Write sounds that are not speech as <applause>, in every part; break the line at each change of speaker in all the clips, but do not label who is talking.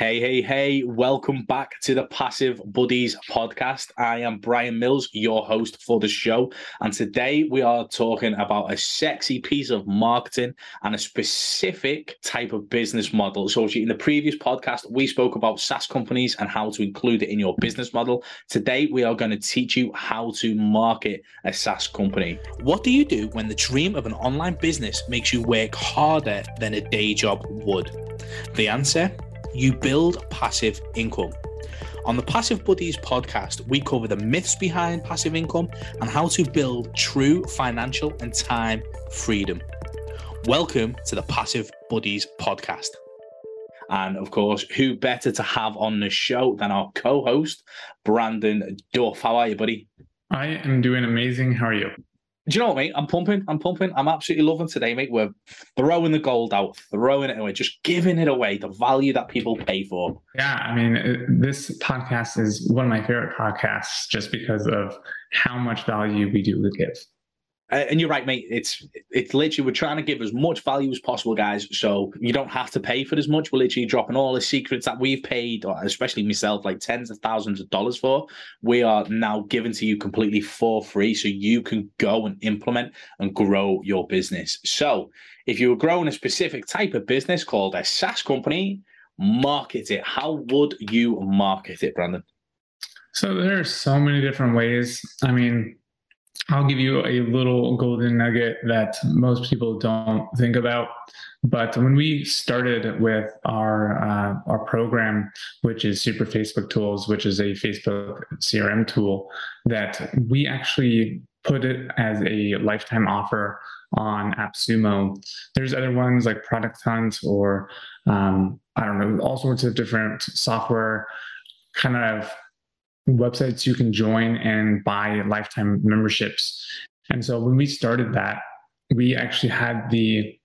Hey, hey, hey, welcome back to the Passive Buddies podcast. I am Brian Mills, your host for the show. And today we are talking about a sexy piece of marketing and a specific type of business model. So, in the previous podcast, we spoke about SaaS companies and how to include it in your business model. Today, we are going to teach you how to market a SaaS company. What do you do when the dream of an online business makes you work harder than a day job would? The answer you build passive income. On the Passive Buddies podcast, we cover the myths behind passive income and how to build true financial and time freedom. Welcome to the Passive Buddies podcast. And of course, who better to have on the show than our co host, Brandon Duff? How are you, buddy?
I am doing amazing. How are you?
Do you know what, mate? I'm pumping. I'm pumping. I'm absolutely loving today, mate. We're throwing the gold out, throwing it away, just giving it away, the value that people pay for.
Yeah, I mean, uh, this podcast is one of my favorite podcasts just because of how much value we do give.
Uh, and you're right, mate. It's it's literally we're trying to give as much value as possible, guys. So you don't have to pay for as much. We're literally dropping all the secrets that we've paid, especially myself, like tens of thousands of dollars for. We are now giving to you completely for free, so you can go and implement and grow your business. So if you were growing a specific type of business called a SaaS company, market it. How would you market it, Brandon?
So there are so many different ways. I mean, I'll give you a little golden nugget that most people don't think about. But when we started with our uh, our program, which is Super Facebook Tools, which is a Facebook CRM tool, that we actually put it as a lifetime offer on AppSumo. There's other ones like Product Hunt or um, I don't know, all sorts of different software kind of websites you can join and buy lifetime memberships. And so when we started that, we actually had the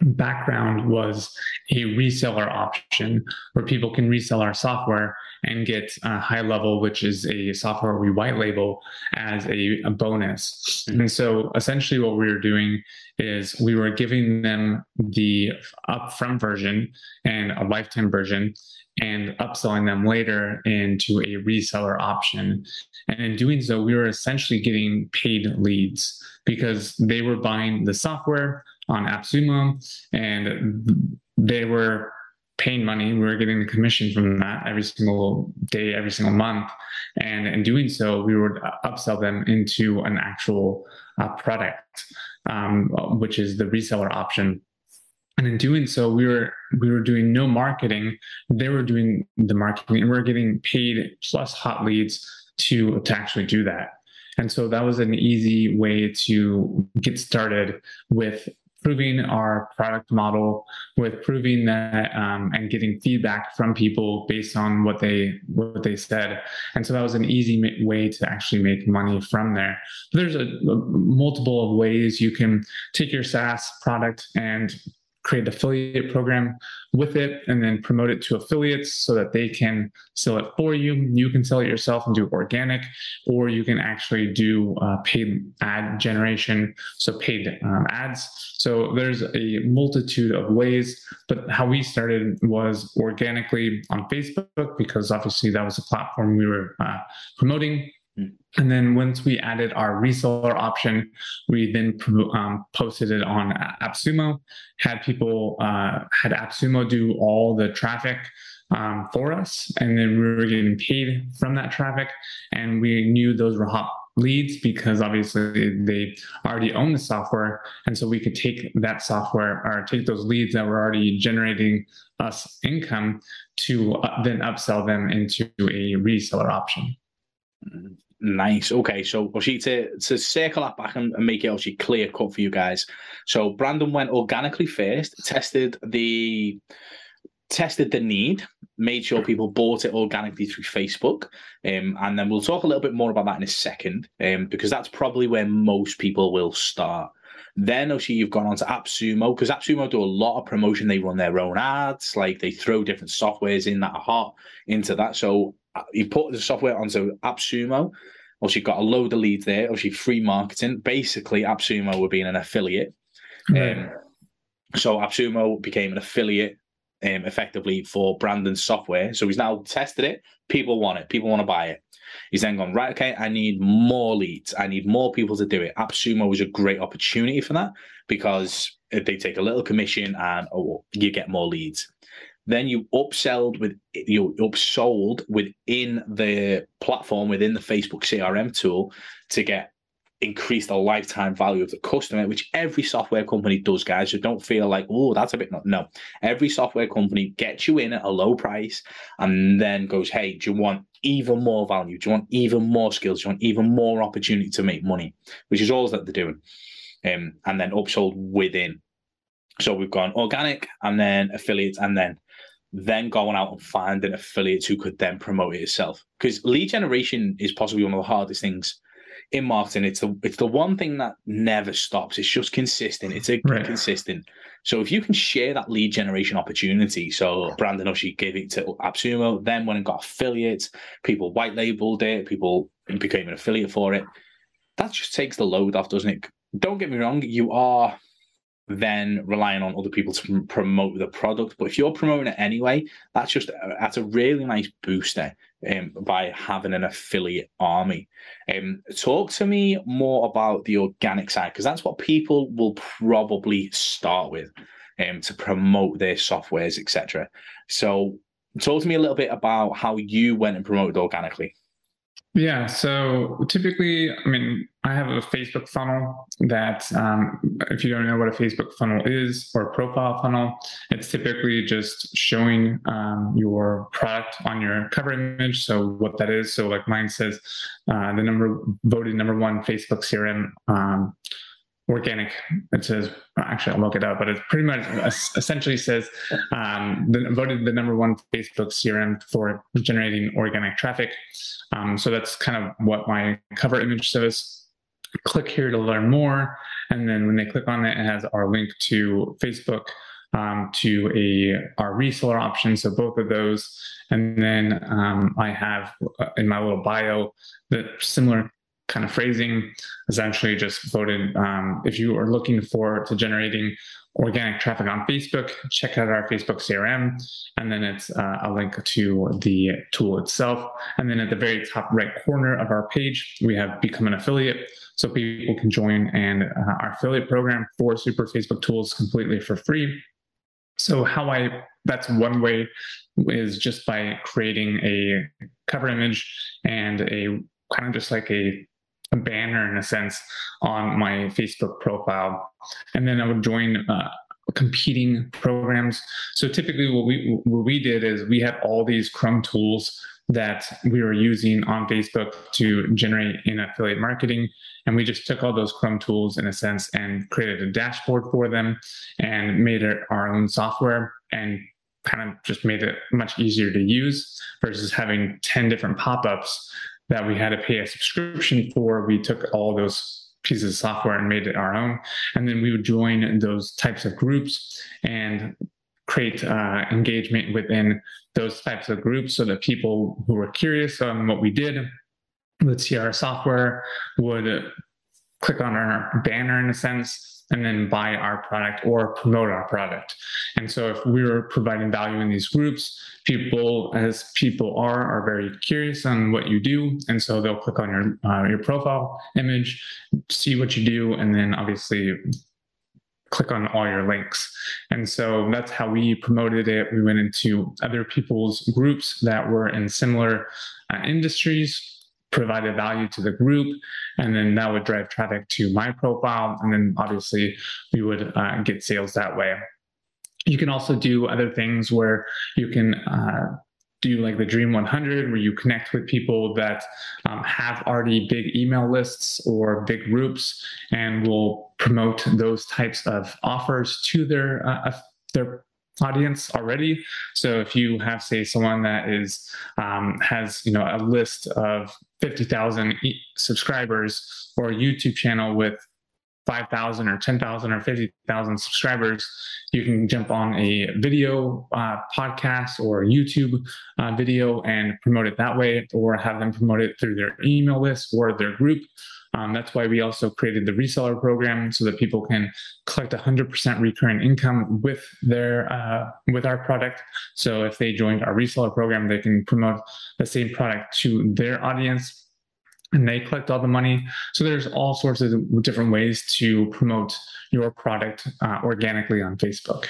background was a reseller option where people can resell our software and get a high level, which is a software we white label as a, a bonus. And so essentially what we were doing is we were giving them the upfront version and a lifetime version and upselling them later into a reseller option. And in doing so, we were essentially getting paid leads because they were buying the software on AppSumo and they were paying money. We were getting the commission from that every single day, every single month. And in doing so, we would upsell them into an actual uh, product, um, which is the reseller option and in doing so we were we were doing no marketing they were doing the marketing and we are getting paid plus hot leads to to actually do that and so that was an easy way to get started with proving our product model with proving that um, and getting feedback from people based on what they what they said. And so that was an easy way to actually make money from there. There's a, a multiple of ways you can take your saas product and create an affiliate program with it and then promote it to affiliates so that they can sell it for you. You can sell it yourself and do organic, or you can actually do uh, paid ad generation, so paid um, ads. So there's a multitude of ways, but how we started was organically on Facebook because obviously that was a platform we were uh, promoting and then once we added our reseller option, we then um, posted it on AppSumo, had people, uh, had AppSumo do all the traffic um, for us. And then we were getting paid from that traffic. And we knew those were hot leads because obviously they already own the software. And so we could take that software or take those leads that were already generating us income to uh, then upsell them into a reseller option.
Mm-hmm. Nice. Okay, so obviously to to circle that back and, and make it obviously clear cut for you guys. So Brandon went organically first, tested the tested the need, made sure people bought it organically through Facebook, um, and then we'll talk a little bit more about that in a second, um, because that's probably where most people will start. Then obviously you've gone on to AppSumo because AppSumo do a lot of promotion. They run their own ads, like they throw different softwares in that are hot into that. So you put the software onto AppSumo. Also, you've got a load of leads there. Obviously, free marketing. Basically, AppSumo were being an affiliate. Right. Um, so AppSumo became an affiliate um, effectively for Brandon's software. So he's now tested it. People want it. People want to buy it. He's then gone, right, okay, I need more leads. I need more people to do it. AppSumo was a great opportunity for that because they take a little commission and oh, you get more leads. Then you upselled with you upsold within the platform, within the Facebook CRM tool to get increase the lifetime value of the customer, which every software company does, guys. So don't feel like, oh, that's a bit not. No, every software company gets you in at a low price and then goes, hey, do you want even more value? Do you want even more skills? Do you want even more opportunity to make money? Which is all that they're doing. Um, and then upsold within. So we've gone organic and then affiliates and then then going out and finding affiliates who could then promote it itself. Because lead generation is possibly one of the hardest things in marketing, it's the it's the one thing that never stops. It's just consistent. It's a right. consistent. So if you can share that lead generation opportunity, so Brandon Ushy gave it to AppSumo, then when it got affiliates, people white labeled it, people became an affiliate for it. That just takes the load off, doesn't it? Don't get me wrong, you are then relying on other people to promote the product. But if you're promoting it anyway, that's just that's a really nice booster um, by having an affiliate army. Um, talk to me more about the organic side because that's what people will probably start with um, to promote their softwares, etc. So, talk to me a little bit about how you went and promoted organically.
Yeah. So typically, I mean, I have a Facebook funnel that, um, if you don't know what a Facebook funnel is or a profile funnel, it's typically just showing um, your product on your cover image. So what that is. So like mine says, uh, the number voted number one Facebook CRM um, organic. It says actually I'll look it up, but it pretty much essentially says um, the, voted the number one Facebook CRM for generating organic traffic. Um, so that's kind of what my cover image says. Click here to learn more, and then when they click on it, it has our link to Facebook. Um, to a our reseller option, so both of those, and then um, I have uh, in my little bio the similar kind of phrasing essentially just voted um, if you are looking for to generating organic traffic on facebook check out our facebook crm and then it's uh, a link to the tool itself. And then at the very top right corner of our page we have become an affiliate so people can join and uh, our affiliate program for super facebook tools completely for free. So how i that's one way is just by creating a cover image and a kind of just like a a banner in a sense on my Facebook profile, and then I would join uh, competing programs. So typically, what we what we did is we had all these Chrome tools that we were using on Facebook to generate in affiliate marketing. And we just took all those Chrome tools in a sense and created a dashboard for them and made it our own software and kind of just made it much easier to use versus having 10 different pop-ups that we had to pay a subscription for, we took all those pieces of software and made it our own. And then we would join those types of groups and create uh, engagement within those types of groups so that people who were curious on what we did would see our software, would click on our banner in a sense, and then buy our product or promote our product. And so if we are providing value in these groups, people, as people are, are very curious on what you do. And so they'll click on your, uh, your profile image, see what you do, and then obviously click on all your links. And so that's how we promoted it. We went into other people's groups that were in similar uh, industries provided value to the group and then that would drive traffic to my profile and then obviously we would uh, get sales that way. You can also do other things where you can uh, do like the dream 100 where you connect with people that um, have already big email lists or big groups and will promote those types of offers to their uh, their audience already. So if you have, say, someone that is um, has you know a list of fifty thousand e- subscribers or a YouTube channel with 5,000 or 10,000 or 50,000 subscribers, you can jump on a video uh, podcast or YouTube uh, video and promote it that way, or have them promote it through their email list or their group. Um, that's why we also created the reseller program so that people can collect 100% recurring income with their uh, with our product. So if they joined our reseller program, they can promote the same product to their audience and they collect all the money. So there's all sorts of different ways to promote your product uh, organically on Facebook.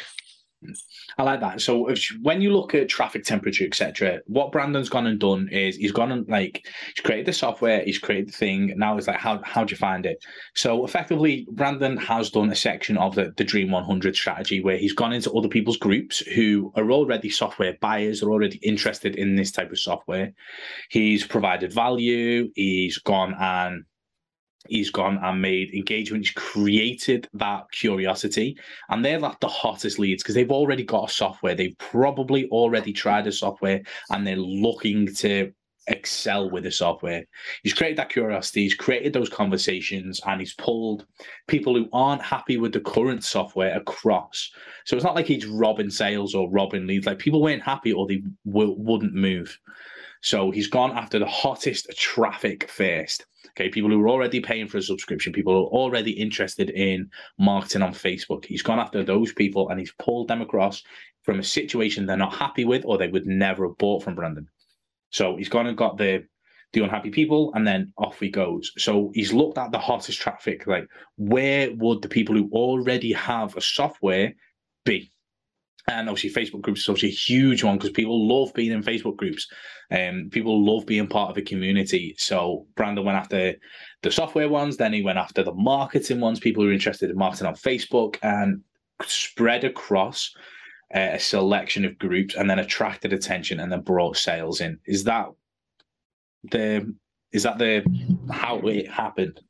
I like that. So if, when you look at traffic temperature, etc., what Brandon's gone and done is he's gone and like he's created the software, he's created the thing. Now it's like how how do you find it? So effectively, Brandon has done a section of the, the Dream 100 strategy where he's gone into other people's groups who are already software buyers, are already interested in this type of software. He's provided value. He's gone and he's gone and made engagement. He's created that curiosity, and they're like the hottest leads because they've already got a software. They've probably already tried a software, and they're looking to excel with the software. He's created that curiosity, he's created those conversations, and he's pulled people who aren't happy with the current software across. So it's not like he's robbing sales or robbing leads. Like people weren't happy or they w- wouldn't move. So he's gone after the hottest traffic first. Okay, people who are already paying for a subscription, people who are already interested in marketing on Facebook. He's gone after those people and he's pulled them across from a situation they're not happy with or they would never have bought from Brandon. So he's gone and got the the unhappy people and then off he goes. So he's looked at the hottest traffic, like where would the people who already have a software be? And obviously, Facebook groups is obviously a huge one because people love being in Facebook groups. and um, people love being part of a community. So Brandon went after the software ones, then he went after the marketing ones. People who are interested in marketing on Facebook and spread across uh, a selection of groups, and then attracted attention, and then brought sales in. Is that the is that the how it happened?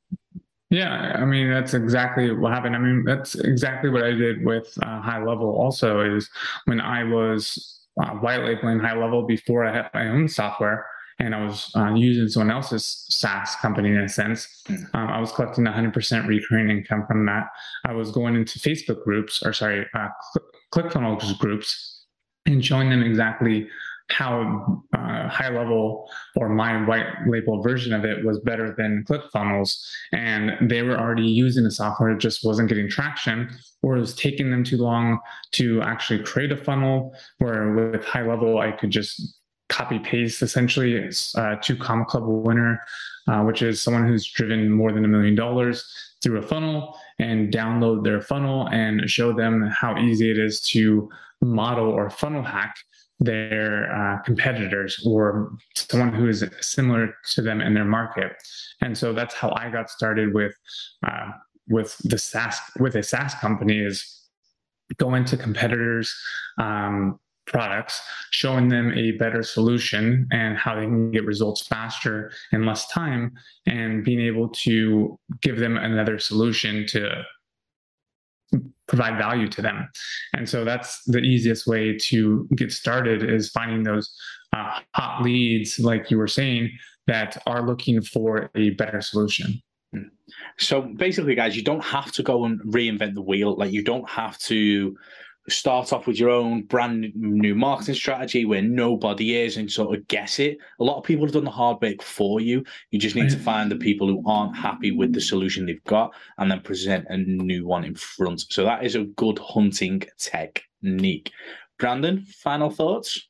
Yeah, I mean that's exactly what happened. I mean that's exactly what I did with uh, High Level. Also, is when I was uh, white labeling High Level before I had my own software, and I was uh, using someone else's SaaS company in a sense. Hmm. Um, I was collecting 100% recurring income from that. I was going into Facebook groups, or sorry, uh, ClickFunnels groups, and showing them exactly how uh, high level or my white label version of it was better than ClickFunnels. And they were already using the software, it just wasn't getting traction, or it was taking them too long to actually create a funnel. Where with high level, I could just copy paste essentially it's uh, Two Comma Club winner, uh, which is someone who's driven more than a million dollars through a funnel and download their funnel and show them how easy it is to model or funnel hack their uh, competitors or someone who is similar to them in their market. And so that's how I got started with uh, with the SaaS with a SaaS company is go into competitors. Um, products, showing them a better solution and how they can get results faster in less time, and being able to give them another solution to provide value to them. And so that's the easiest way to get started is finding those uh, hot leads, like you were saying, that are looking for a better solution.
So basically, guys, you don't have to go and reinvent the wheel. Like you don't have to start off with your own brand new marketing strategy where nobody is and sort of guess it. A lot of people have done the hard work for you. You just need to find the people who aren't happy with the solution they've got and then present a new one in front. So that is a good hunting technique. Brandon, final thoughts?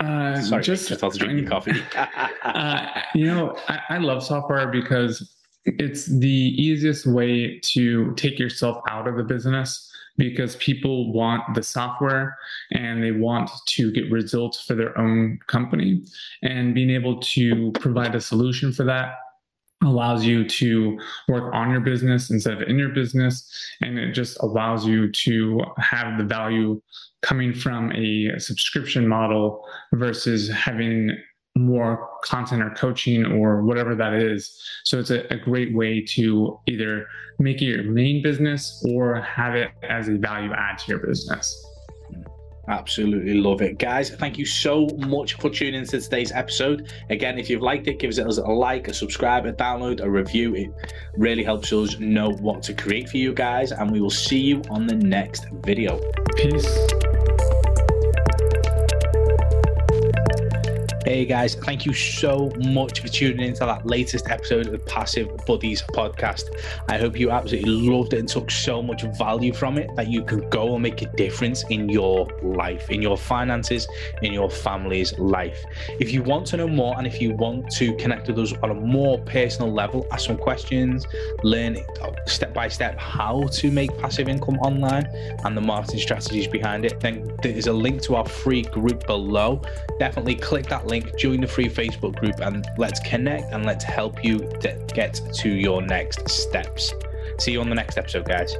Uh, Sorry, just,
just to drink your <laughs> coffee.
uh, you know, I, I love software because it's the easiest way to take yourself out of the business because people want the software and they want to get results for their own company. And being able to provide a solution for that allows you to work on your business instead of in your business. And it just allows you to have the value coming from a subscription model versus having more content or coaching or whatever that is. So it's a, a, great way to either make it your main business or have it as a value add to your business.
Absolutely love it. Guys, thank you so much for tuning into today's episode. Again, if you've liked it, give us a like, a subscribe, a download, a review. It really helps us know what to create for you guys. And we will see you on the next video.
Peace.
Hey guys, thank you so much for tuning into that latest episode of the Passive Buddies podcast. I hope you absolutely loved it and took so much value from it that you can go and make a difference in your life, in your finances, in your family's life. If you want to know more and if you want to connect with us on a more personal level, ask some questions, learn step by step how to make passive income online and the marketing strategies behind it, then there's a link to our free group below. Definitely click that link link, join the free Facebook group, and let's connect and let's help you get to your next steps. See you on the next episode, guys.